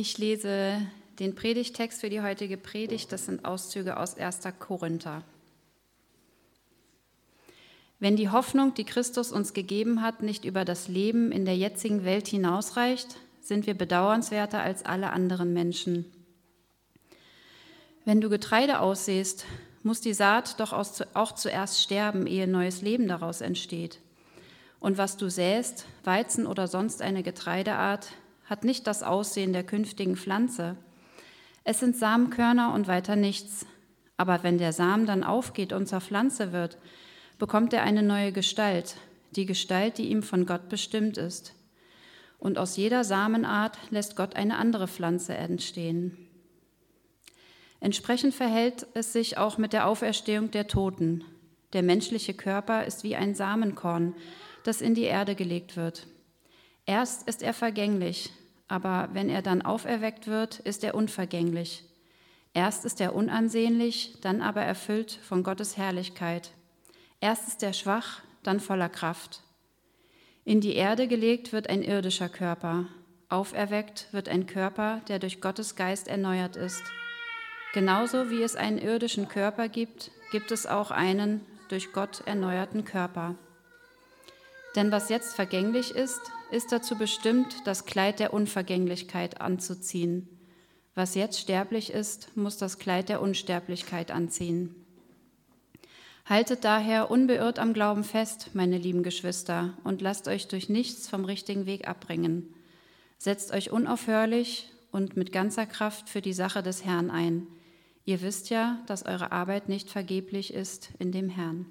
Ich lese den Predigtext für die heutige Predigt. Das sind Auszüge aus 1. Korinther. Wenn die Hoffnung, die Christus uns gegeben hat, nicht über das Leben in der jetzigen Welt hinausreicht, sind wir bedauernswerter als alle anderen Menschen. Wenn du Getreide aussehst, muss die Saat doch auch zuerst sterben, ehe neues Leben daraus entsteht. Und was du säst, Weizen oder sonst eine Getreideart, hat nicht das Aussehen der künftigen Pflanze. Es sind Samenkörner und weiter nichts. Aber wenn der Samen dann aufgeht und zur Pflanze wird, bekommt er eine neue Gestalt, die Gestalt, die ihm von Gott bestimmt ist. Und aus jeder Samenart lässt Gott eine andere Pflanze entstehen. Entsprechend verhält es sich auch mit der Auferstehung der Toten. Der menschliche Körper ist wie ein Samenkorn, das in die Erde gelegt wird. Erst ist er vergänglich, aber wenn er dann auferweckt wird, ist er unvergänglich. Erst ist er unansehnlich, dann aber erfüllt von Gottes Herrlichkeit. Erst ist er schwach, dann voller Kraft. In die Erde gelegt wird ein irdischer Körper, auferweckt wird ein Körper, der durch Gottes Geist erneuert ist. Genauso wie es einen irdischen Körper gibt, gibt es auch einen durch Gott erneuerten Körper. Denn was jetzt vergänglich ist, ist dazu bestimmt, das Kleid der Unvergänglichkeit anzuziehen. Was jetzt sterblich ist, muss das Kleid der Unsterblichkeit anziehen. Haltet daher unbeirrt am Glauben fest, meine lieben Geschwister, und lasst euch durch nichts vom richtigen Weg abbringen. Setzt euch unaufhörlich und mit ganzer Kraft für die Sache des Herrn ein. Ihr wisst ja, dass eure Arbeit nicht vergeblich ist in dem Herrn.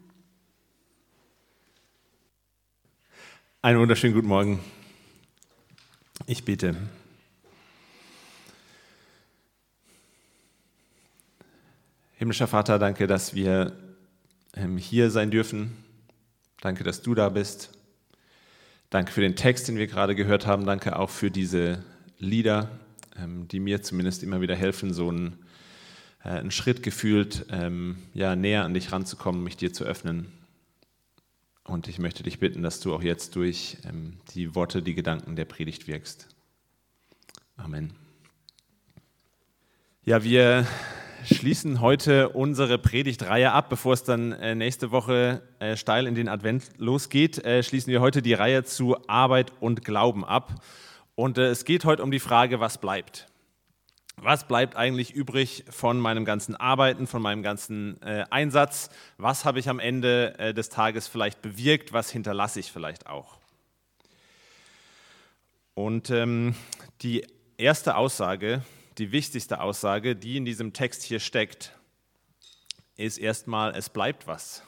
Einen wunderschönen guten Morgen. Ich bete. Himmlischer Vater, danke, dass wir ähm, hier sein dürfen. Danke, dass du da bist. Danke für den Text, den wir gerade gehört haben. Danke auch für diese Lieder, ähm, die mir zumindest immer wieder helfen, so einen, äh, einen Schritt gefühlt ähm, ja, näher an dich ranzukommen, mich dir zu öffnen. Und ich möchte dich bitten, dass du auch jetzt durch ähm, die Worte, die Gedanken der Predigt wirkst. Amen. Ja, wir schließen heute unsere Predigtreihe ab, bevor es dann äh, nächste Woche äh, steil in den Advent losgeht. Äh, schließen wir heute die Reihe zu Arbeit und Glauben ab. Und es geht heute um die Frage, was bleibt was bleibt eigentlich übrig von meinem ganzen Arbeiten, von meinem ganzen äh, Einsatz? Was habe ich am Ende äh, des Tages vielleicht bewirkt? Was hinterlasse ich vielleicht auch? Und ähm, die erste Aussage, die wichtigste Aussage, die in diesem Text hier steckt, ist erstmal, es bleibt was.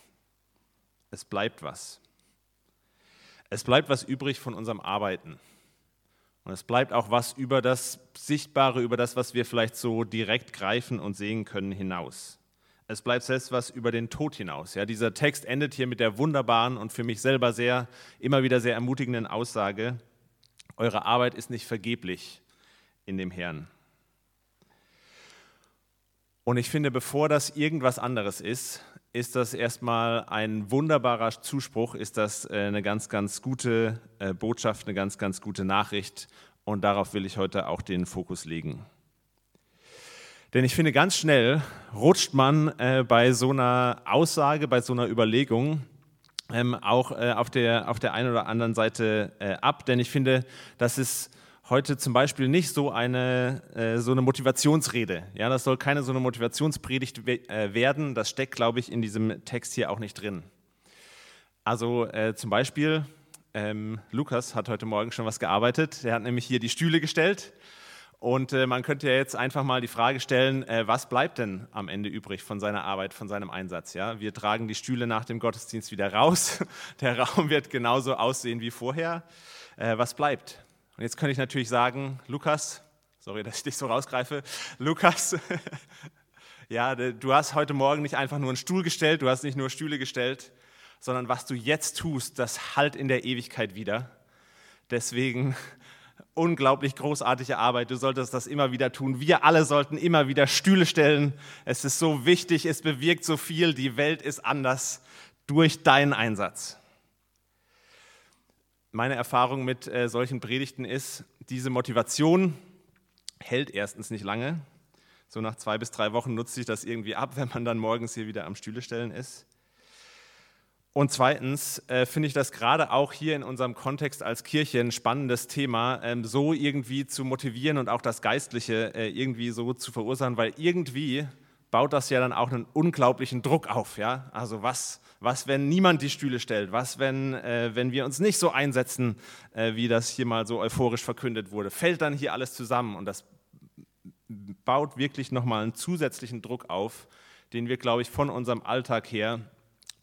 Es bleibt was. Es bleibt was übrig von unserem Arbeiten. Und es bleibt auch was über das Sichtbare, über das, was wir vielleicht so direkt greifen und sehen können, hinaus. Es bleibt selbst was über den Tod hinaus. Ja, dieser Text endet hier mit der wunderbaren und für mich selber sehr, immer wieder sehr ermutigenden Aussage, eure Arbeit ist nicht vergeblich in dem Herrn. Und ich finde, bevor das irgendwas anderes ist, ist das erstmal ein wunderbarer Zuspruch, ist das äh, eine ganz, ganz gute äh, Botschaft, eine ganz, ganz gute Nachricht. Und darauf will ich heute auch den Fokus legen. Denn ich finde, ganz schnell rutscht man äh, bei so einer Aussage, bei so einer Überlegung ähm, auch auf, der, auf der einen oder anderen Seite ab. Denn ich finde, das ist heute zum Beispiel nicht so eine, äh, so eine Motivationsrede. Ja, das soll keine so eine Motivationspredigt we äh, werden. Das steckt, glaube ich, in diesem Text hier auch nicht drin. Also äh, zum Beispiel, ähm, Lukas hat heute Morgen schon was gearbeitet. Er hat nämlich hier die Stühle gestellt. Und äh, man könnte ja jetzt einfach mal die Frage stellen, äh, was bleibt denn am Ende übrig von seiner Arbeit, von seinem Einsatz? Ja? Wir tragen die Stühle nach dem Gottesdienst wieder raus. Der Raum wird genauso aussehen wie vorher. Äh, was bleibt? Und jetzt könnte ich natürlich sagen, Lukas, sorry, dass ich dich so rausgreife, Lukas, ja, du hast heute Morgen nicht einfach nur einen Stuhl gestellt, du hast nicht nur Stühle gestellt, sondern was du jetzt tust, das halt in der Ewigkeit wieder. Deswegen unglaublich großartige Arbeit. Du solltest das immer wieder tun. Wir alle sollten immer wieder Stühle stellen. Es ist so wichtig, es bewirkt so viel. Die Welt ist anders durch deinen Einsatz meine Erfahrung mit äh, solchen Predigten ist, diese Motivation hält erstens nicht lange. So nach zwei bis drei Wochen nutzt sich das irgendwie ab, wenn man dann morgens hier wieder am Stühle stellen ist. Und zweitens äh, finde ich das gerade auch hier in unserem Kontext als Kirche ein spannendes Thema, ähm, so irgendwie zu motivieren und auch das Geistliche äh, irgendwie so zu verursachen, weil irgendwie baut das ja dann auch einen unglaublichen Druck auf. Ja? Also was, was, wenn niemand die Stühle stellt? Was, wenn, äh, wenn wir uns nicht so einsetzen, äh, wie das hier mal so euphorisch verkündet wurde? Fällt dann hier alles zusammen? Und das baut wirklich nochmal einen zusätzlichen Druck auf, den wir, glaube ich, von unserem Alltag her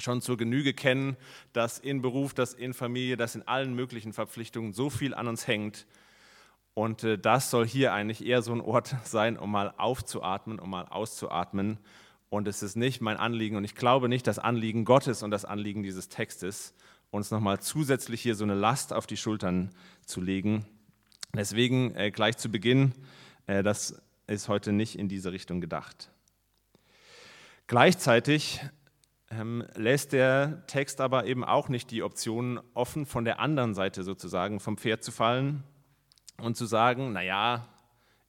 schon zur Genüge kennen, dass in Beruf, dass in Familie, dass in allen möglichen Verpflichtungen so viel an uns hängt. Und äh, das soll hier eigentlich eher so ein Ort sein, um mal aufzuatmen, um mal auszuatmen. Und es ist nicht mein Anliegen und ich glaube nicht das Anliegen Gottes und das Anliegen dieses Textes, uns nochmal zusätzlich hier so eine Last auf die Schultern zu legen. Deswegen äh, gleich zu Beginn, äh, das ist heute nicht in diese Richtung gedacht. Gleichzeitig ähm, lässt der Text aber eben auch nicht die Option offen, von der anderen Seite sozusagen vom Pferd zu fallen und zu sagen, naja,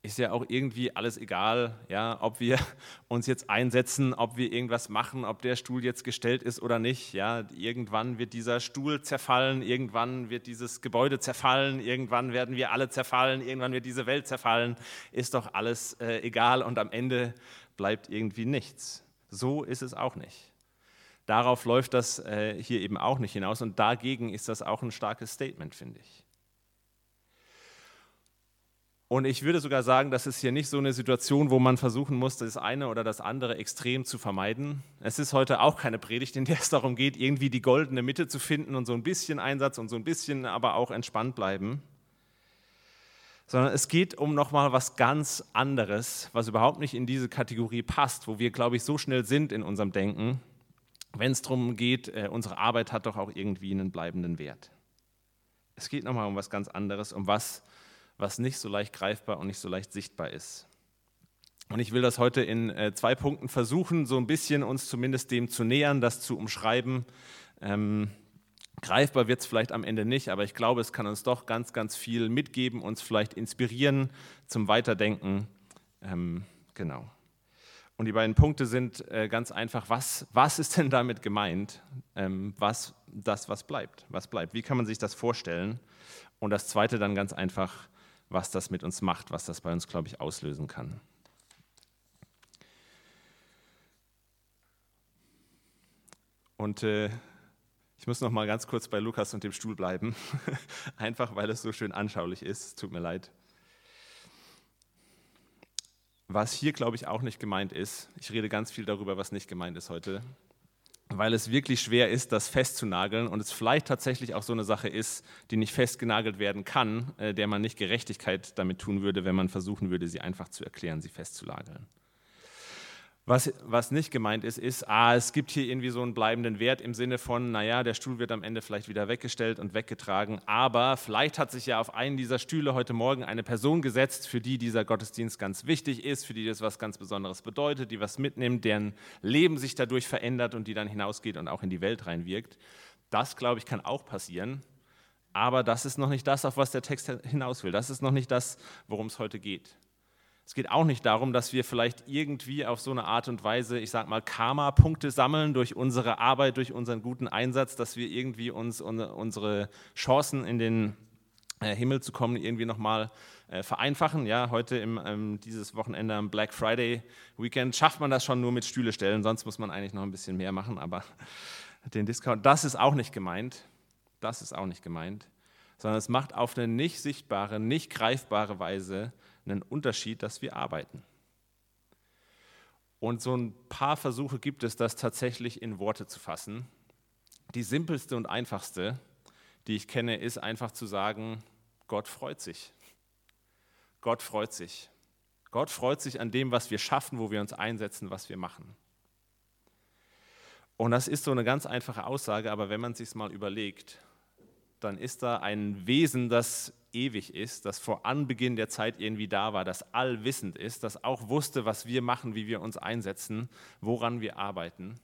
ist ja auch irgendwie alles egal, ja, ob wir uns jetzt einsetzen, ob wir irgendwas machen, ob der Stuhl jetzt gestellt ist oder nicht. Ja, irgendwann wird dieser Stuhl zerfallen, irgendwann wird dieses Gebäude zerfallen, irgendwann werden wir alle zerfallen, irgendwann wird diese Welt zerfallen. Ist doch alles äh, egal und am Ende bleibt irgendwie nichts. So ist es auch nicht. Darauf läuft das äh, hier eben auch nicht hinaus und dagegen ist das auch ein starkes Statement, finde ich. Und ich würde sogar sagen, das ist hier nicht so eine Situation, wo man versuchen muss, das eine oder das andere extrem zu vermeiden. Es ist heute auch keine Predigt, in der es darum geht, irgendwie die goldene Mitte zu finden und so ein bisschen Einsatz und so ein bisschen aber auch entspannt bleiben. Sondern es geht um nochmal was ganz anderes, was überhaupt nicht in diese Kategorie passt, wo wir, glaube ich, so schnell sind in unserem Denken, wenn es darum geht, äh, unsere Arbeit hat doch auch irgendwie einen bleibenden Wert. Es geht nochmal um was ganz anderes, um was, was nicht so leicht greifbar und nicht so leicht sichtbar ist. Und ich will das heute in äh, zwei Punkten versuchen, so ein bisschen uns zumindest dem zu nähern, das zu umschreiben. Ähm, greifbar wird es vielleicht am Ende nicht, aber ich glaube, es kann uns doch ganz, ganz viel mitgeben, uns vielleicht inspirieren zum Weiterdenken. Ähm, genau. Und die beiden Punkte sind äh, ganz einfach, was, was ist denn damit gemeint? Ähm, was das, was bleibt? Was bleibt? Wie kann man sich das vorstellen? Und das zweite dann ganz einfach, was das mit uns macht, was das bei uns, glaube ich, auslösen kann. Und äh, ich muss noch mal ganz kurz bei Lukas und dem Stuhl bleiben, einfach weil es so schön anschaulich ist. Tut mir leid. Was hier, glaube ich, auch nicht gemeint ist, ich rede ganz viel darüber, was nicht gemeint ist heute, weil es wirklich schwer ist, das festzunageln und es vielleicht tatsächlich auch so eine Sache ist, die nicht festgenagelt werden kann, äh, der man nicht Gerechtigkeit damit tun würde, wenn man versuchen würde, sie einfach zu erklären, sie festzunageln. Was, was nicht gemeint ist, ist, ah, es gibt hier irgendwie so einen bleibenden Wert im Sinne von, naja, der Stuhl wird am Ende vielleicht wieder weggestellt und weggetragen, aber vielleicht hat sich ja auf einen dieser Stühle heute Morgen eine Person gesetzt, für die dieser Gottesdienst ganz wichtig ist, für die das was ganz Besonderes bedeutet, die was mitnimmt, deren Leben sich dadurch verändert und die dann hinausgeht und auch in die Welt reinwirkt. Das, glaube ich, kann auch passieren, aber das ist noch nicht das, auf was der Text hinaus will. Das ist noch nicht das, worum es heute geht. Es geht auch nicht darum, dass wir vielleicht irgendwie auf so eine Art und Weise, ich sag mal, Karma-Punkte sammeln durch unsere Arbeit, durch unseren guten Einsatz, dass wir irgendwie uns unsere Chancen in den äh, Himmel zu kommen irgendwie nochmal äh, vereinfachen. Ja, heute im, ähm, dieses Wochenende am Black Friday Weekend schafft man das schon nur mit Stühle stellen, sonst muss man eigentlich noch ein bisschen mehr machen, aber den Discount, das ist auch nicht gemeint. Das ist auch nicht gemeint, sondern es macht auf eine nicht sichtbare, nicht greifbare Weise einen Unterschied, dass wir arbeiten. Und so ein paar Versuche gibt es, das tatsächlich in Worte zu fassen. Die simpelste und einfachste, die ich kenne, ist einfach zu sagen, Gott freut sich. Gott freut sich. Gott freut sich an dem, was wir schaffen, wo wir uns einsetzen, was wir machen. Und das ist so eine ganz einfache Aussage, aber wenn man sich mal überlegt, dann ist da ein Wesen, das ewig ist, das vor Anbeginn der Zeit irgendwie da war, das allwissend ist, das auch wusste, was wir machen, wie wir uns einsetzen, woran wir arbeiten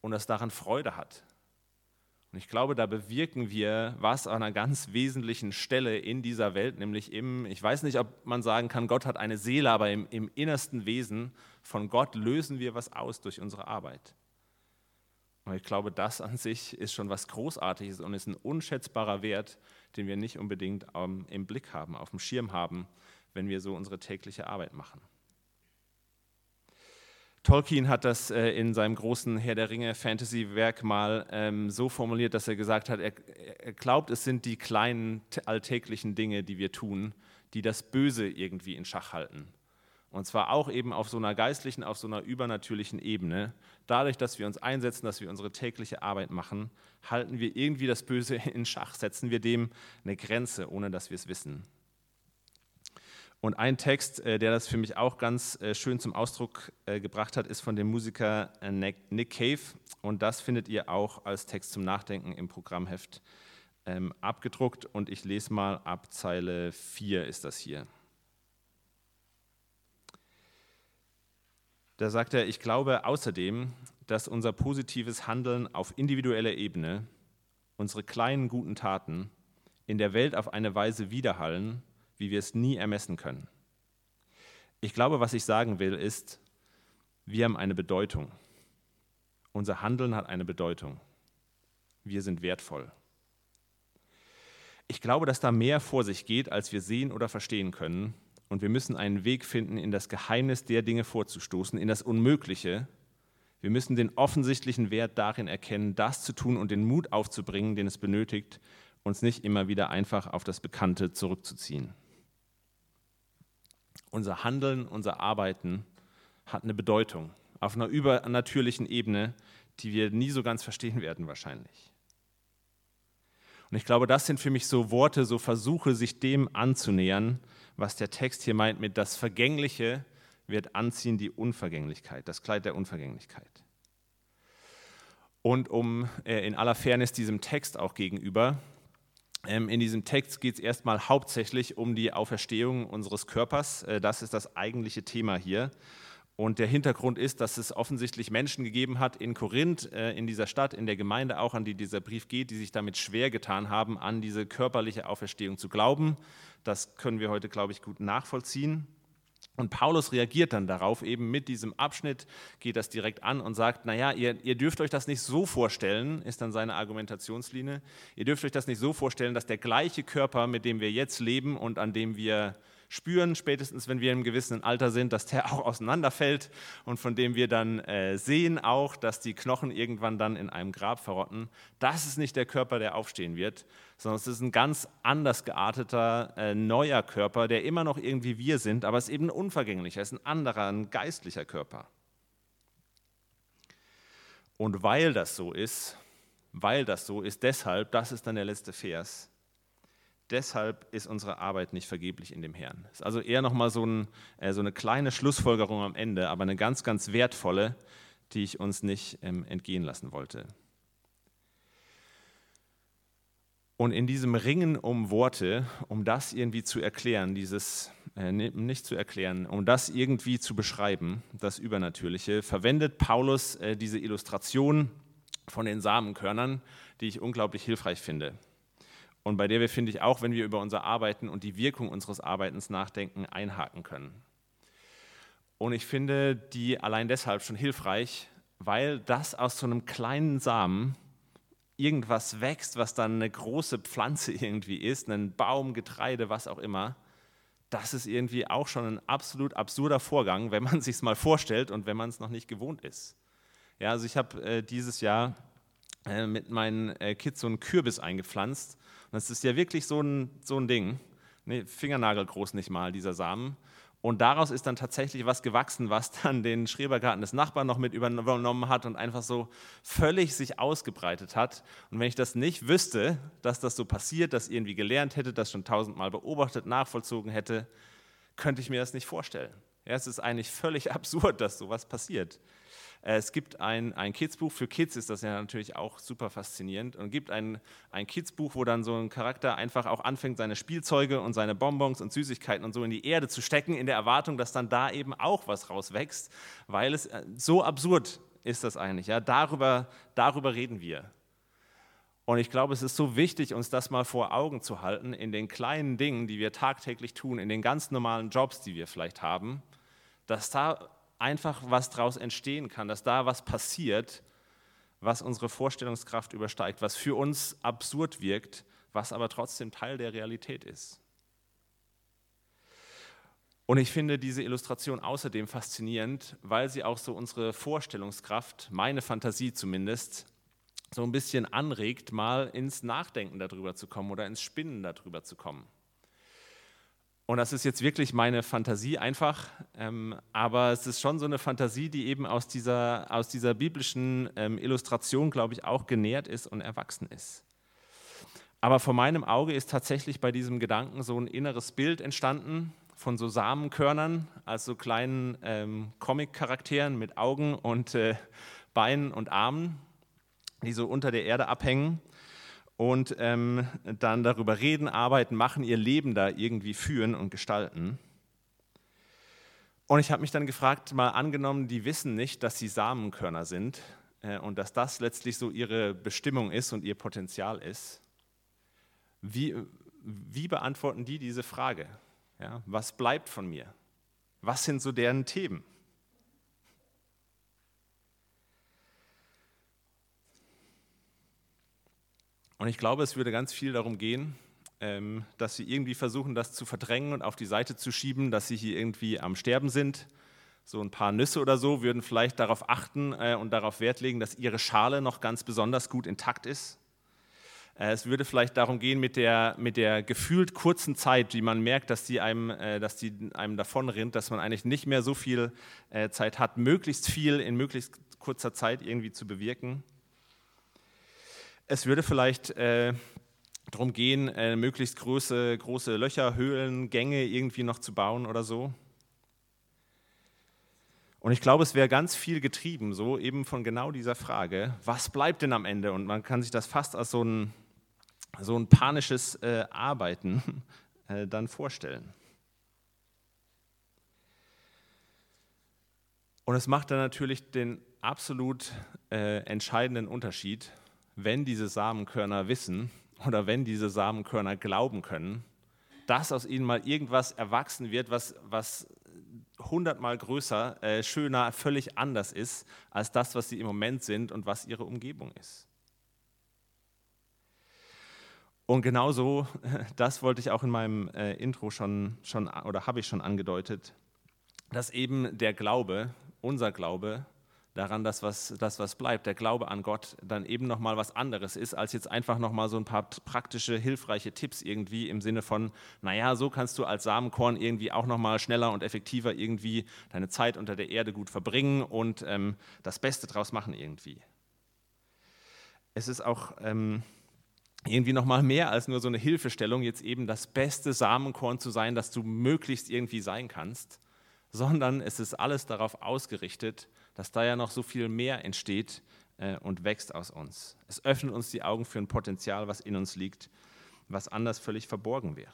und das daran Freude hat. Und ich glaube, da bewirken wir was an einer ganz wesentlichen Stelle in dieser Welt, nämlich im, ich weiß nicht, ob man sagen kann, Gott hat eine Seele, aber im, im innersten Wesen von Gott lösen wir was aus durch unsere Arbeit. Und ich glaube, das an sich ist schon was Großartiges und ist ein unschätzbarer Wert, den wir nicht unbedingt um, im Blick haben, auf dem Schirm haben, wenn wir so unsere tägliche Arbeit machen. Tolkien hat das äh, in seinem großen Herr der Ringe Fantasy-Werk mal ähm, so formuliert, dass er gesagt hat, er glaubt, es sind die kleinen alltäglichen Dinge, die wir tun, die das Böse irgendwie in Schach halten. Und zwar auch eben auf so einer geistlichen, auf so einer übernatürlichen Ebene. Dadurch, dass wir uns einsetzen, dass wir unsere tägliche Arbeit machen, halten wir irgendwie das Böse in Schach, setzen wir dem eine Grenze, ohne dass wir es wissen. Und ein Text, äh, der das für mich auch ganz äh, schön zum Ausdruck äh, gebracht hat, ist von dem Musiker Nick Cave. Und das findet ihr auch als Text zum Nachdenken im Programmheft ähm, abgedruckt. Und ich lese mal ab Zeile 4 ist das hier. Da sagt er, ich glaube außerdem, dass unser positives Handeln auf individueller Ebene, unsere kleinen guten Taten in der Welt auf eine Weise widerhallen, wie wir es nie ermessen können. Ich glaube, was ich sagen will, ist, wir haben eine Bedeutung. Unser Handeln hat eine Bedeutung. Wir sind wertvoll. Ich glaube, dass da mehr vor sich geht, als wir sehen oder verstehen können und wir müssen einen Weg finden, in das Geheimnis der Dinge vorzustoßen, in das Unmögliche. Wir müssen den offensichtlichen Wert darin erkennen, das zu tun und den Mut aufzubringen, den es benötigt, uns nicht immer wieder einfach auf das Bekannte zurückzuziehen. Unser Handeln, unser Arbeiten hat eine Bedeutung auf einer übernatürlichen Ebene, die wir nie so ganz verstehen werden wahrscheinlich. Und ich glaube, das sind für mich so Worte, so Versuche, sich dem anzunähern, was der Text hier meint mit das Vergängliche wird anziehen die Unvergänglichkeit, das Kleid der Unvergänglichkeit. Und um äh, in aller Fairness diesem Text auch gegenüber, ähm, in diesem Text geht es erstmal hauptsächlich um die Auferstehung unseres Körpers. Äh, das ist das eigentliche Thema hier. Und der Hintergrund ist, dass es offensichtlich Menschen gegeben hat in Korinth, äh, in dieser Stadt, in der Gemeinde auch, an die dieser Brief geht, die sich damit schwer getan haben, an diese körperliche Auferstehung zu glauben. Das können wir heute, glaube ich, gut nachvollziehen. Und Paulus reagiert dann darauf, eben mit diesem Abschnitt geht das direkt an und sagt, naja, ihr, ihr dürft euch das nicht so vorstellen, ist dann seine Argumentationslinie, ihr dürft euch das nicht so vorstellen, dass der gleiche Körper, mit dem wir jetzt leben und an dem wir spüren, spätestens wenn wir im gewissen Alter sind, dass der auch auseinanderfällt und von dem wir dann äh, sehen auch, dass die Knochen irgendwann dann in einem Grab verrotten. Das ist nicht der Körper, der aufstehen wird, sondern es ist ein ganz anders gearteter, äh, neuer Körper, der immer noch irgendwie wir sind, aber es ist eben unvergänglicher, es ist ein anderer, ein geistlicher Körper. Und weil das so ist, weil das so ist, deshalb, das ist dann der letzte Vers, Deshalb ist unsere Arbeit nicht vergeblich in dem Herrn. Ist also eher nochmal so, ein, äh, so eine kleine Schlussfolgerung am Ende, aber eine ganz, ganz wertvolle, die ich uns nicht ähm, entgehen lassen wollte. Und in diesem Ringen um Worte, um das irgendwie zu erklären, dieses äh, nicht zu erklären, um das irgendwie zu beschreiben, das Übernatürliche, verwendet Paulus äh, diese Illustration von den Samenkörnern, die ich unglaublich hilfreich finde und bei der wir, finde ich, auch, wenn wir über unser Arbeiten und die Wirkung unseres Arbeitens nachdenken, einhaken können. Und ich finde die allein deshalb schon hilfreich, weil das aus so einem kleinen Samen irgendwas wächst, was dann eine große Pflanze irgendwie ist, ein Baum, Getreide, was auch immer. Das ist irgendwie auch schon ein absolut absurder Vorgang, wenn man sich es mal vorstellt und wenn man es noch nicht gewohnt ist. Ja, also ich habe äh, dieses Jahr äh, mit meinen äh, Kids so einen Kürbis eingepflanzt das ist ja wirklich so ein, so ein Ding, nee, Fingernagel nicht mal, dieser Samen. Und daraus ist dann tatsächlich was gewachsen, was dann den Schrebergarten des Nachbarn noch mit übernommen hat und einfach so völlig sich ausgebreitet hat. Und wenn ich das nicht wüsste, dass das so passiert, das irgendwie gelernt hätte, das schon tausendmal beobachtet, nachvollzogen hätte, könnte ich mir das nicht vorstellen. Ja, es ist eigentlich völlig absurd, dass sowas passiert. Äh, es gibt ein, ein Kidsbuch, für Kids ist das ja natürlich auch super faszinierend. Und gibt ein, ein Kidsbuch, wo dann so ein Charakter einfach auch anfängt, seine Spielzeuge und seine Bonbons und Süßigkeiten und so in die Erde zu stecken, in der Erwartung, dass dann da eben auch was rauswächst, weil es äh, so absurd ist das eigentlich. Ja? Darüber, darüber reden wir. Und ich glaube, es ist so wichtig, uns das mal vor Augen zu halten, in den kleinen Dingen, die wir tagtäglich tun, in den ganz normalen Jobs, die wir vielleicht haben, dass da einfach was draus entstehen kann, dass da was passiert, was unsere Vorstellungskraft übersteigt, was für uns absurd wirkt, was aber trotzdem Teil der Realität ist. Und ich finde diese Illustration außerdem faszinierend, weil sie auch so unsere Vorstellungskraft, meine Fantasie zumindest, so ein bisschen anregt, mal ins Nachdenken darüber zu kommen oder ins Spinnen darüber zu kommen. Und das ist jetzt wirklich meine Fantasie einfach, ähm, aber es ist schon so eine Fantasie, die eben aus dieser, aus dieser biblischen ähm, Illustration, glaube ich, auch genährt ist und erwachsen ist. Aber vor meinem Auge ist tatsächlich bei diesem Gedanken so ein inneres Bild entstanden von so Samenkörnern, also kleinen ähm, Comic-Charakteren mit Augen und äh, Beinen und Armen, die so unter der Erde abhängen und ähm, dann darüber reden, arbeiten, machen, ihr Leben da irgendwie führen und gestalten. Und ich habe mich dann gefragt, mal angenommen, die wissen nicht, dass sie Samenkörner sind äh, und dass das letztlich so ihre Bestimmung ist und ihr Potenzial ist. Wie, wie beantworten die diese Frage? Ja, was bleibt von mir? Was sind so deren Themen? Und ich glaube, es würde ganz viel darum gehen, ähm, dass sie irgendwie versuchen, das zu verdrängen und auf die Seite zu schieben, dass sie hier irgendwie am Sterben sind. So ein paar Nüsse oder so würden vielleicht darauf achten äh, und darauf Wert legen, dass ihre Schale noch ganz besonders gut intakt ist. Äh, es würde vielleicht darum gehen, mit der, mit der gefühlt kurzen Zeit, die man merkt, dass die einem, äh, dass die einem davonrinnt, dass man eigentlich nicht mehr so viel Zeit hat, möglichst viel in möglichst kurzer Zeit irgendwie zu bewirken. Es würde vielleicht äh, darum gehen, äh, möglichst große, große Löcher, Höhlen, Gänge irgendwie noch zu bauen oder so. Und ich glaube, es wäre ganz viel getrieben, so eben von genau dieser Frage, was bleibt denn am Ende? Und man kann sich das fast als so ein, so ein panisches äh, Arbeiten äh, dann vorstellen. Und es macht dann natürlich den absolut äh, entscheidenden Unterschied, wenn diese Samenkörner wissen oder wenn diese Samenkörner glauben können, dass aus ihnen mal irgendwas erwachsen wird, was, was hundertmal größer, äh, schöner, völlig anders ist als das, was sie im Moment sind und was ihre Umgebung ist. Und genauso, das wollte ich auch in meinem äh, Intro schon, schon oder habe ich schon angedeutet, dass eben der Glaube, unser Glaube, daran, dass was, das, was bleibt, der Glaube an Gott, dann eben nochmal was anderes ist, als jetzt einfach nochmal so ein paar praktische, hilfreiche Tipps irgendwie im Sinne von, naja, so kannst du als Samenkorn irgendwie auch nochmal schneller und effektiver irgendwie deine Zeit unter der Erde gut verbringen und ähm, das Beste draus machen irgendwie. Es ist auch ähm, irgendwie nochmal mehr als nur so eine Hilfestellung, jetzt eben das beste Samenkorn zu sein, das du möglichst irgendwie sein kannst, sondern es ist alles darauf ausgerichtet, dass da ja noch so viel mehr entsteht äh, und wächst aus uns. Es öffnet uns die Augen für ein Potenzial, was in uns liegt, was anders völlig verborgen wäre.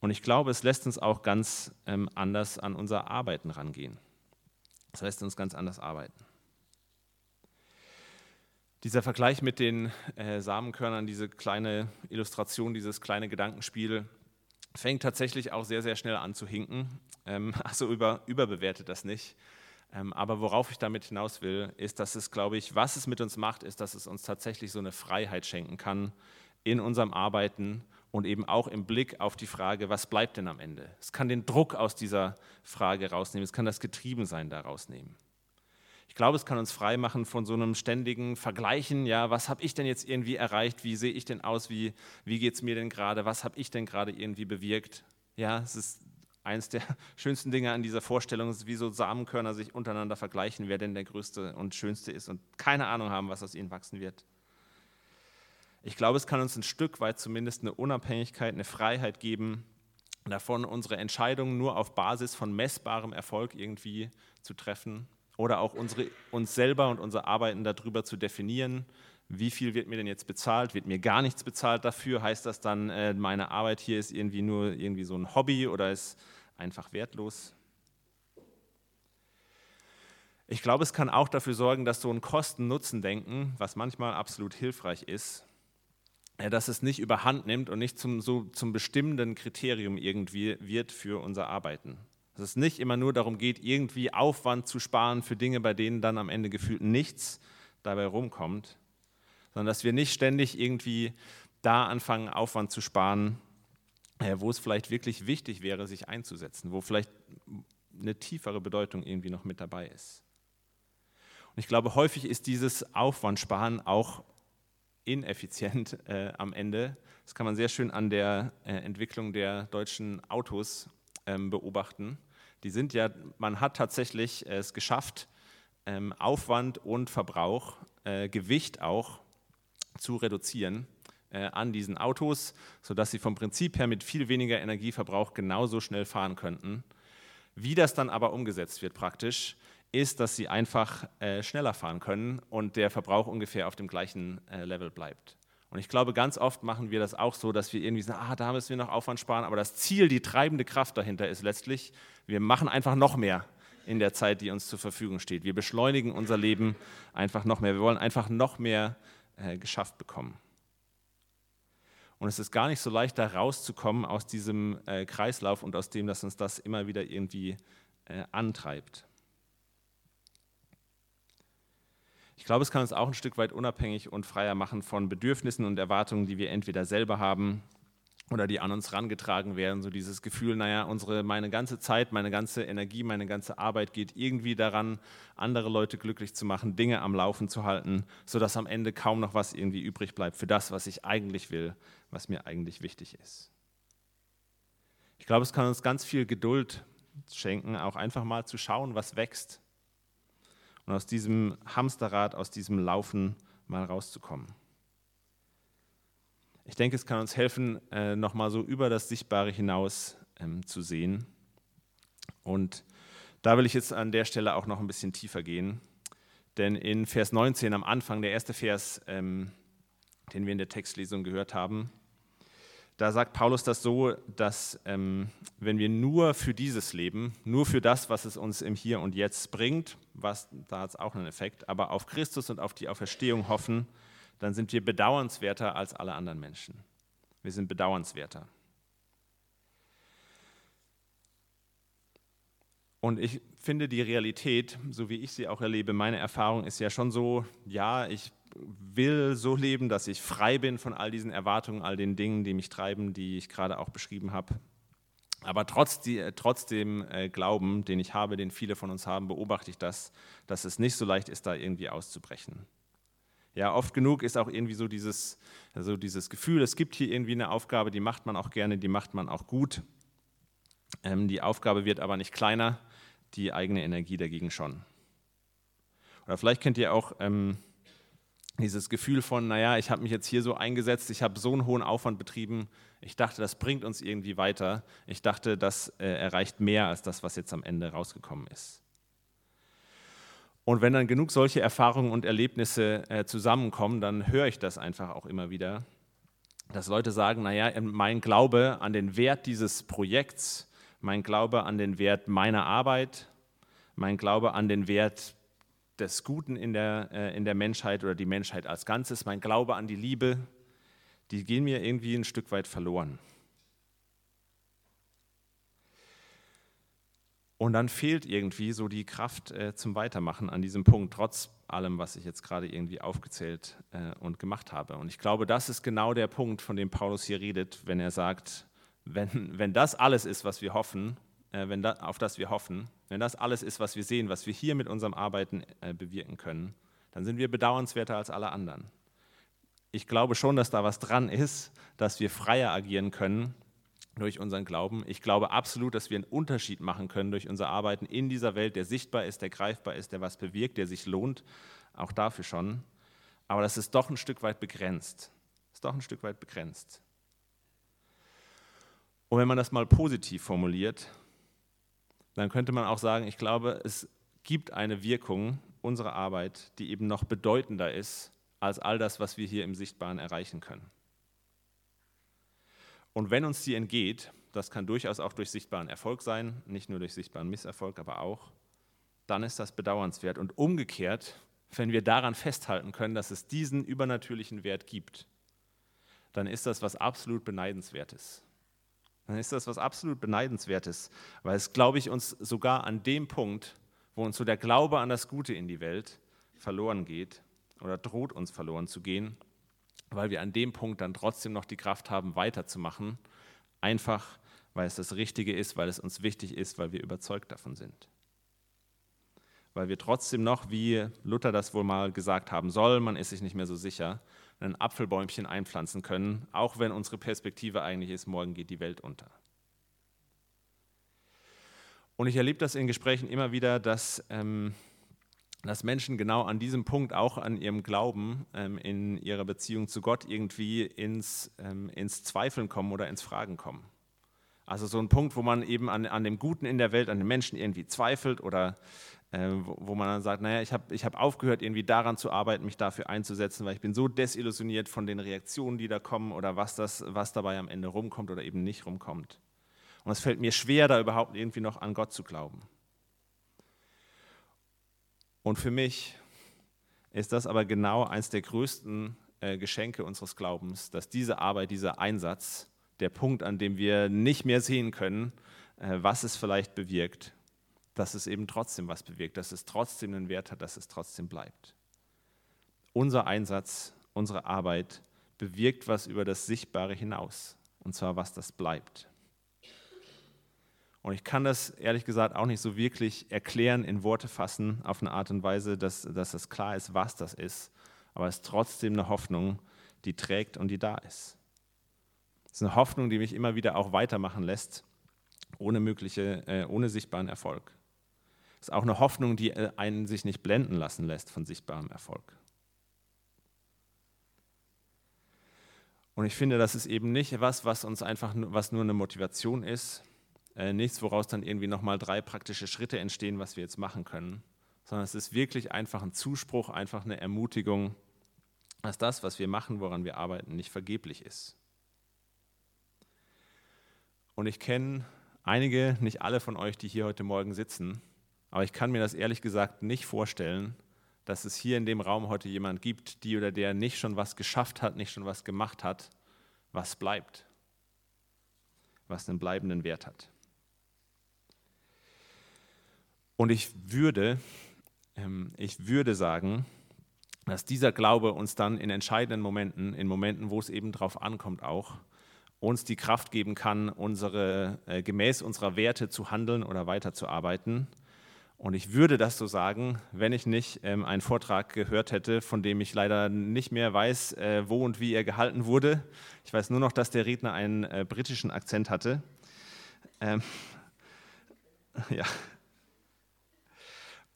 Und ich glaube, es lässt uns auch ganz ähm, anders an unser Arbeiten rangehen. Es lässt uns ganz anders arbeiten. Dieser Vergleich mit den äh, Samenkörnern, diese kleine Illustration, dieses kleine Gedankenspiel, fängt tatsächlich auch sehr, sehr schnell an zu hinken. Ähm, also über, überbewertet das nicht. Ähm, aber worauf ich damit hinaus will, ist, dass es, glaube ich, was es mit uns macht, ist, dass es uns tatsächlich so eine Freiheit schenken kann in unserem Arbeiten und eben auch im Blick auf die Frage, was bleibt denn am Ende? Es kann den Druck aus dieser Frage rausnehmen, es kann das Getriebensein da rausnehmen. Ich glaube, es kann uns frei machen von so einem ständigen Vergleichen. Ja, was habe ich denn jetzt irgendwie erreicht? Wie sehe ich denn aus? Wie, wie geht es mir denn gerade? Was habe ich denn gerade irgendwie bewirkt? Ja, es ist eines der schönsten Dinge an dieser Vorstellung, ist, wie so Samenkörner sich untereinander vergleichen, wer denn der größte und schönste ist und keine Ahnung haben, was aus ihnen wachsen wird. Ich glaube, es kann uns ein Stück weit zumindest eine Unabhängigkeit, eine Freiheit geben, davon unsere Entscheidungen nur auf Basis von messbarem Erfolg irgendwie zu treffen oder auch unsere, uns selber und unser Arbeiten darüber zu definieren, wie viel wird mir denn jetzt bezahlt, wird mir gar nichts bezahlt dafür, heißt das dann, äh, meine Arbeit hier ist irgendwie nur irgendwie so ein Hobby oder ist einfach wertlos? Ich glaube, es kann auch dafür sorgen, dass so ein Kosten-Nutzen-Denken, was manchmal absolut hilfreich ist, dass es nicht überhand nimmt und nicht zum, so zum bestimmenden Kriterium irgendwie wird für unser Arbeiten. Dass es nicht immer nur darum geht, irgendwie Aufwand zu sparen für Dinge, bei denen dann am Ende gefühlt nichts dabei rumkommt, sondern dass wir nicht ständig irgendwie da anfangen, Aufwand zu sparen, wo es vielleicht wirklich wichtig wäre, sich einzusetzen, wo vielleicht eine tiefere Bedeutung irgendwie noch mit dabei ist. Und ich glaube, häufig ist dieses Aufwandsparen auch ineffizient äh, am Ende. Das kann man sehr schön an der äh, Entwicklung der deutschen Autos ähm, beobachten. Die sind ja, man hat tatsächlich es geschafft, ähm, Aufwand und Verbrauch, äh, Gewicht auch zu reduzieren äh, an diesen Autos, sodass sie vom Prinzip her mit viel weniger Energieverbrauch genauso schnell fahren könnten. Wie das dann aber umgesetzt wird praktisch, ist, dass sie einfach äh, schneller fahren können und der Verbrauch ungefähr auf dem gleichen Level bleibt. Und ich glaube, ganz oft machen wir das auch so, dass wir irgendwie sagen, ah, da müssen wir noch Aufwand sparen, aber das Ziel, die treibende Kraft dahinter ist letztlich, wir machen einfach noch mehr in der Zeit, die uns zur Verfügung steht. Wir beschleunigen unser Leben einfach noch mehr. Wir wollen einfach noch mehr äh, geschafft bekommen. Und es ist gar nicht so leicht, da rauszukommen aus diesem äh, Kreislauf und aus dem, dass uns das immer wieder irgendwie äh, antreibt. Ich glaube, es kann uns auch ein Stück weit unabhängig und freier machen von Bedürfnissen und Erwartungen, die wir entweder selber haben oder die an uns herangetragen werden. So dieses Gefühl, naja, unsere, meine ganze Zeit, meine ganze Energie, meine ganze Arbeit geht irgendwie daran, andere Leute glücklich zu machen, Dinge am Laufen zu halten, sodass am Ende kaum noch was irgendwie übrig bleibt für das, was ich eigentlich will, was mir eigentlich wichtig ist. Ich glaube, es kann uns ganz viel Geduld schenken, auch einfach mal zu schauen, was wächst und aus diesem Hamsterrad, aus diesem Laufen mal rauszukommen. Ich denke, es kann uns helfen, äh, nochmal so über das Sichtbare hinaus ähm, zu sehen. Und da will ich jetzt an der Stelle auch noch ein bisschen tiefer gehen. Denn in Vers 19 am Anfang, der erste Vers, ähm, den wir in der Textlesung gehört haben, da sagt Paulus das so, dass ähm, wenn wir nur für dieses Leben, nur für das, was es uns im Hier und Jetzt bringt, was, da hat es auch einen Effekt, aber auf Christus und auf die Auferstehung hoffen, dann sind wir bedauernswerter als alle anderen Menschen. Wir sind bedauernswerter. Und ich finde die Realität, so wie ich sie auch erlebe, meine Erfahrung ist ja schon so, ja, ich will so leben, dass ich frei bin von all diesen Erwartungen, all den Dingen, die mich treiben, die ich gerade auch beschrieben habe. Aber trotz, die, trotz dem äh, Glauben, den ich habe, den viele von uns haben, beobachte ich das, dass es nicht so leicht ist, da irgendwie auszubrechen. Ja, oft genug ist auch irgendwie so dieses, also dieses Gefühl, es gibt hier irgendwie eine Aufgabe, die macht man auch gerne, die macht man auch gut. Ähm, die Aufgabe wird aber nicht kleiner, die eigene Energie dagegen schon. Oder vielleicht kennt ihr auch ähm, dieses Gefühl von, naja, ich habe mich jetzt hier so eingesetzt, ich habe so einen hohen Aufwand betrieben, ich dachte, das bringt uns irgendwie weiter. Ich dachte, das äh, erreicht mehr als das, was jetzt am Ende rausgekommen ist. Und wenn dann genug solche Erfahrungen und Erlebnisse äh, zusammenkommen, dann höre ich das einfach auch immer wieder, dass Leute sagen, naja, mein Glaube an den Wert dieses Projekts, mein Glaube an den Wert meiner Arbeit, mein Glaube an den Wert des Guten in der, äh, in der Menschheit oder die Menschheit als Ganzes, mein Glaube an die Liebe, die gehen mir irgendwie ein Stück weit verloren. Und dann fehlt irgendwie so die Kraft äh, zum Weitermachen an diesem Punkt, trotz allem, was ich jetzt gerade irgendwie aufgezählt äh, und gemacht habe. Und ich glaube, das ist genau der Punkt, von dem Paulus hier redet, wenn er sagt, wenn, wenn das alles ist, was wir hoffen, wenn da, auf das wir hoffen, wenn das alles ist, was wir sehen, was wir hier mit unserem Arbeiten äh, bewirken können, dann sind wir bedauernswerter als alle anderen. Ich glaube schon, dass da was dran ist, dass wir freier agieren können durch unseren Glauben. Ich glaube absolut, dass wir einen Unterschied machen können durch unser Arbeiten in dieser Welt, der sichtbar ist, der greifbar ist, der was bewirkt, der sich lohnt. Auch dafür schon. Aber das ist doch ein Stück weit begrenzt. Ist doch ein Stück weit begrenzt. Und wenn man das mal positiv formuliert, dann könnte man auch sagen, ich glaube, es gibt eine Wirkung unserer Arbeit, die eben noch bedeutender ist als all das, was wir hier im Sichtbaren erreichen können. Und wenn uns die entgeht, das kann durchaus auch durch sichtbaren Erfolg sein, nicht nur durch sichtbaren Misserfolg, aber auch, dann ist das bedauernswert. Und umgekehrt, wenn wir daran festhalten können, dass es diesen übernatürlichen Wert gibt, dann ist das was absolut Beneidenswertes. Dann ist das was absolut Beneidenswertes, weil es, glaube ich, uns sogar an dem Punkt, wo uns so der Glaube an das Gute in die Welt verloren geht oder droht uns verloren zu gehen, weil wir an dem Punkt dann trotzdem noch die Kraft haben, weiterzumachen, einfach weil es das Richtige ist, weil es uns wichtig ist, weil wir überzeugt davon sind. Weil wir trotzdem noch, wie Luther das wohl mal gesagt haben soll, man ist sich nicht mehr so sicher, ein Apfelbäumchen einpflanzen können, auch wenn unsere Perspektive eigentlich ist, morgen geht die Welt unter. Und ich erlebe das in Gesprächen immer wieder, dass, ähm, dass Menschen genau an diesem Punkt, auch an ihrem Glauben, ähm, in ihrer Beziehung zu Gott irgendwie ins, ähm, ins Zweifeln kommen oder ins Fragen kommen. Also so ein Punkt, wo man eben an, an dem Guten in der Welt, an den Menschen irgendwie zweifelt oder äh, wo, man dann sagt, naja, ich habe ich hab aufgehört, irgendwie daran zu arbeiten, mich dafür einzusetzen, weil ich bin so desillusioniert von den Reaktionen, die da kommen oder was, das, was dabei am Ende rumkommt oder eben nicht rumkommt. Und es fällt mir schwer, da überhaupt irgendwie noch an Gott zu glauben. Und für mich ist das aber genau eines der größten äh, Geschenke unseres Glaubens, dass diese Arbeit, dieser Einsatz, der Punkt, an dem wir nicht mehr sehen können, äh, was es vielleicht bewirkt, dass es eben trotzdem was bewirkt, dass es trotzdem einen Wert hat, dass es trotzdem bleibt. Unser Einsatz, unsere Arbeit bewirkt was über das Sichtbare hinaus, und zwar was das bleibt. Und ich kann das ehrlich gesagt auch nicht so wirklich erklären, in Worte fassen, auf eine Art und Weise, dass, dass es klar ist, was das ist. Aber es ist trotzdem eine Hoffnung, die trägt und die da ist. Es ist eine Hoffnung, die mich immer wieder auch weitermachen lässt, ohne mögliche, äh, ohne sichtbaren Erfolg. Ist auch eine Hoffnung, die äh, einen sich nicht blenden lassen lässt von sichtbarem Erfolg. Und ich finde, das ist eben nicht was, was uns einfach, was nur eine Motivation ist, äh, nichts, woraus dann irgendwie nochmal drei praktische Schritte entstehen, was wir jetzt machen können, sondern es ist wirklich einfach ein Zuspruch, einfach eine Ermutigung, dass das, was wir machen, woran wir arbeiten, nicht vergeblich ist. Und ich kenne einige, nicht alle von euch, die hier heute Morgen sitzen, aber ich kann mir das ehrlich gesagt nicht vorstellen, dass es hier in dem Raum heute jemand gibt, die oder der nicht schon was geschafft hat, nicht schon was gemacht hat, was bleibt, was einen bleibenden Wert hat. Und ich würde, ähm, ich würde sagen, dass dieser Glaube uns dann in entscheidenden Momenten, in Momenten, wo es eben darauf ankommt, auch uns die Kraft geben kann, unsere, äh, gemäß unserer Werte zu handeln oder weiterzuarbeiten und ich würde das so sagen, wenn ich nicht ähm, einen Vortrag gehört hätte, von dem ich leider nicht mehr weiß, äh, wo und wie er gehalten wurde. Ich weiß nur noch, dass der Redner einen äh, britischen Akzent hatte. Ähm, ja.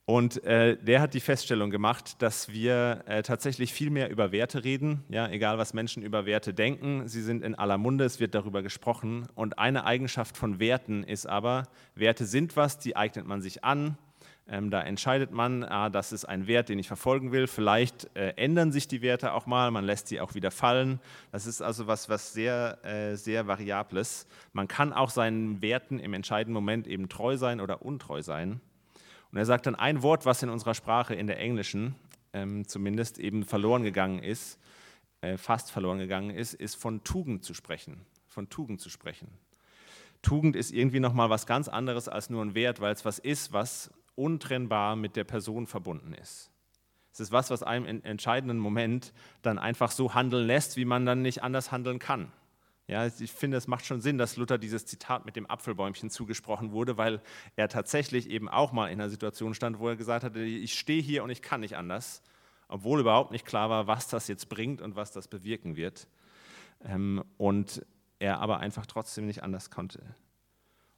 Und äh, der hat die Feststellung gemacht, dass wir äh, tatsächlich viel mehr über Werte reden, ja, egal was Menschen über Werte denken, sie sind in aller Munde, es wird darüber gesprochen. Und eine Eigenschaft von Werten ist aber, Werte sind was, die eignet man sich an, ähm, da entscheidet man, ah, das ist ein Wert, den ich verfolgen will. Vielleicht äh, ändern sich die Werte auch mal, man lässt sie auch wieder fallen. Das ist also was, was sehr, äh, sehr variables. Man kann auch seinen Werten im entscheidenden Moment eben treu sein oder untreu sein. Und er sagt dann ein Wort, was in unserer Sprache, in der englischen ähm, zumindest, eben verloren gegangen ist, äh, fast verloren gegangen ist, ist von Tugend zu sprechen. Von Tugend zu sprechen. Tugend ist irgendwie nochmal was ganz anderes als nur ein Wert, weil es was ist, was untrennbar mit der Person verbunden ist. Es ist was, was einem im entscheidenden Moment dann einfach so handeln lässt, wie man dann nicht anders handeln kann. Ja, ich finde, es macht schon Sinn, dass Luther dieses Zitat mit dem Apfelbäumchen zugesprochen wurde, weil er tatsächlich eben auch mal in einer Situation stand, wo er gesagt hatte, ich stehe hier und ich kann nicht anders, obwohl überhaupt nicht klar war, was das jetzt bringt und was das bewirken wird. Ähm, und er aber einfach trotzdem nicht anders konnte.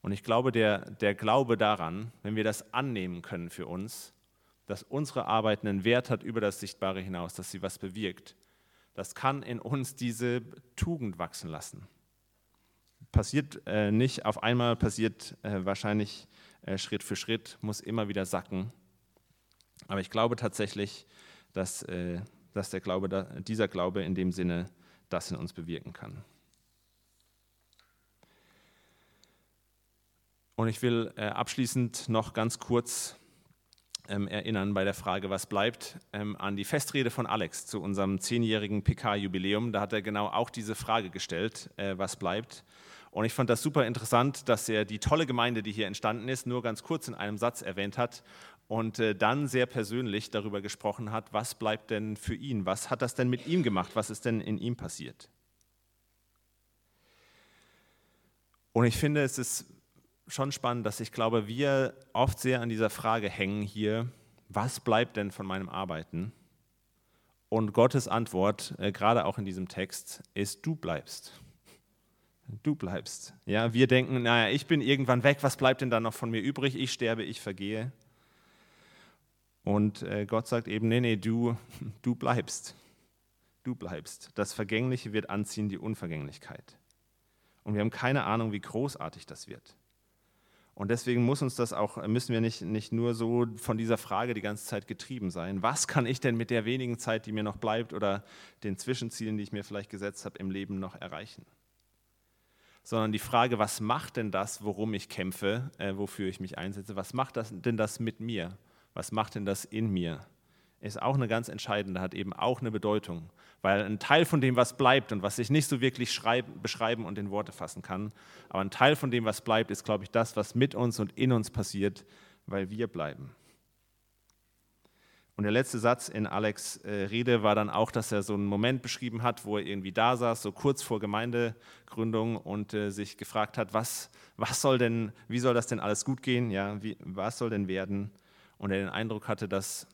Und ich glaube, der, der Glaube daran, wenn wir das annehmen können für uns, dass unsere Arbeit einen Wert hat über das Sichtbare hinaus, dass sie was bewirkt, das kann in uns diese Tugend wachsen lassen. Passiert äh, nicht auf einmal, passiert äh, wahrscheinlich äh, Schritt für Schritt, muss immer wieder sacken. Aber ich glaube tatsächlich, dass, äh, dass der Glaube, dieser Glaube in dem Sinne das in uns bewirken kann. Und ich will äh, abschließend noch ganz kurz ähm, erinnern bei der Frage, was bleibt, ähm, an die Festrede von Alex zu unserem zehnjährigen PK-Jubiläum. Da hat er genau auch diese Frage gestellt, äh, was bleibt. Und ich fand das super interessant, dass er die tolle Gemeinde, die hier entstanden ist, nur ganz kurz in einem Satz erwähnt hat und äh, dann sehr persönlich darüber gesprochen hat, was bleibt denn für ihn, was hat das denn mit ihm gemacht, was ist denn in ihm passiert. Und ich finde, es ist schon spannend, dass ich glaube, wir oft sehr an dieser Frage hängen hier, was bleibt denn von meinem Arbeiten? Und Gottes Antwort, äh, gerade auch in diesem Text, ist, du bleibst. Du bleibst. Ja, wir denken, naja, ich bin irgendwann weg, was bleibt denn da noch von mir übrig? Ich sterbe, ich vergehe. Und äh, Gott sagt eben, nee, nee, du, du bleibst. Du bleibst. Das Vergängliche wird anziehen die Unvergänglichkeit. Und wir haben keine Ahnung, wie großartig das wird. Und deswegen muss uns das auch, müssen wir nicht, nicht nur so von dieser Frage die ganze Zeit getrieben sein. Was kann ich denn mit der wenigen Zeit, die mir noch bleibt oder den Zwischenzielen, die ich mir vielleicht gesetzt habe, im Leben noch erreichen? Sondern die Frage, was macht denn das, worum ich kämpfe, äh, wofür ich mich einsetze, was macht das, denn das mit mir? Was macht denn das in mir? Ist auch eine ganz entscheidende, hat eben auch eine Bedeutung. Weil ein Teil von dem, was bleibt und was ich nicht so wirklich schreiben, beschreiben und in Worte fassen kann, aber ein Teil von dem, was bleibt, ist, glaube ich, das, was mit uns und in uns passiert, weil wir bleiben. Und der letzte Satz in Alex äh, Rede war dann auch, dass er so einen Moment beschrieben hat, wo er irgendwie da saß, so kurz vor Gemeindegründung und äh, sich gefragt hat, was, was soll denn, wie soll das denn alles gut gehen? Ja, wie, was soll denn werden? Und er den Eindruck hatte, dass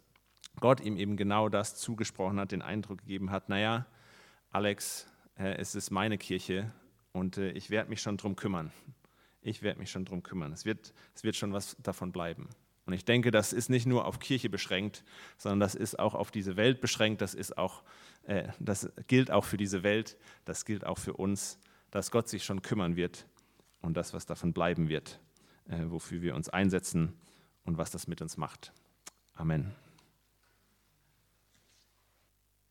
Gott ihm eben genau das zugesprochen hat, den Eindruck gegeben hat, naja, Alex, äh, es ist meine Kirche und äh, ich werde mich schon drum kümmern. Ich werde mich schon drum kümmern. Es wird, es wird schon was davon bleiben. Und ich denke, das ist nicht nur auf Kirche beschränkt, sondern das ist auch auf diese Welt beschränkt. Das, ist auch, äh, das gilt auch für diese Welt, das gilt auch für uns, dass Gott sich schon kümmern wird und das, was davon bleiben wird, wofür wir uns einsetzen und was das mit uns macht. Amen.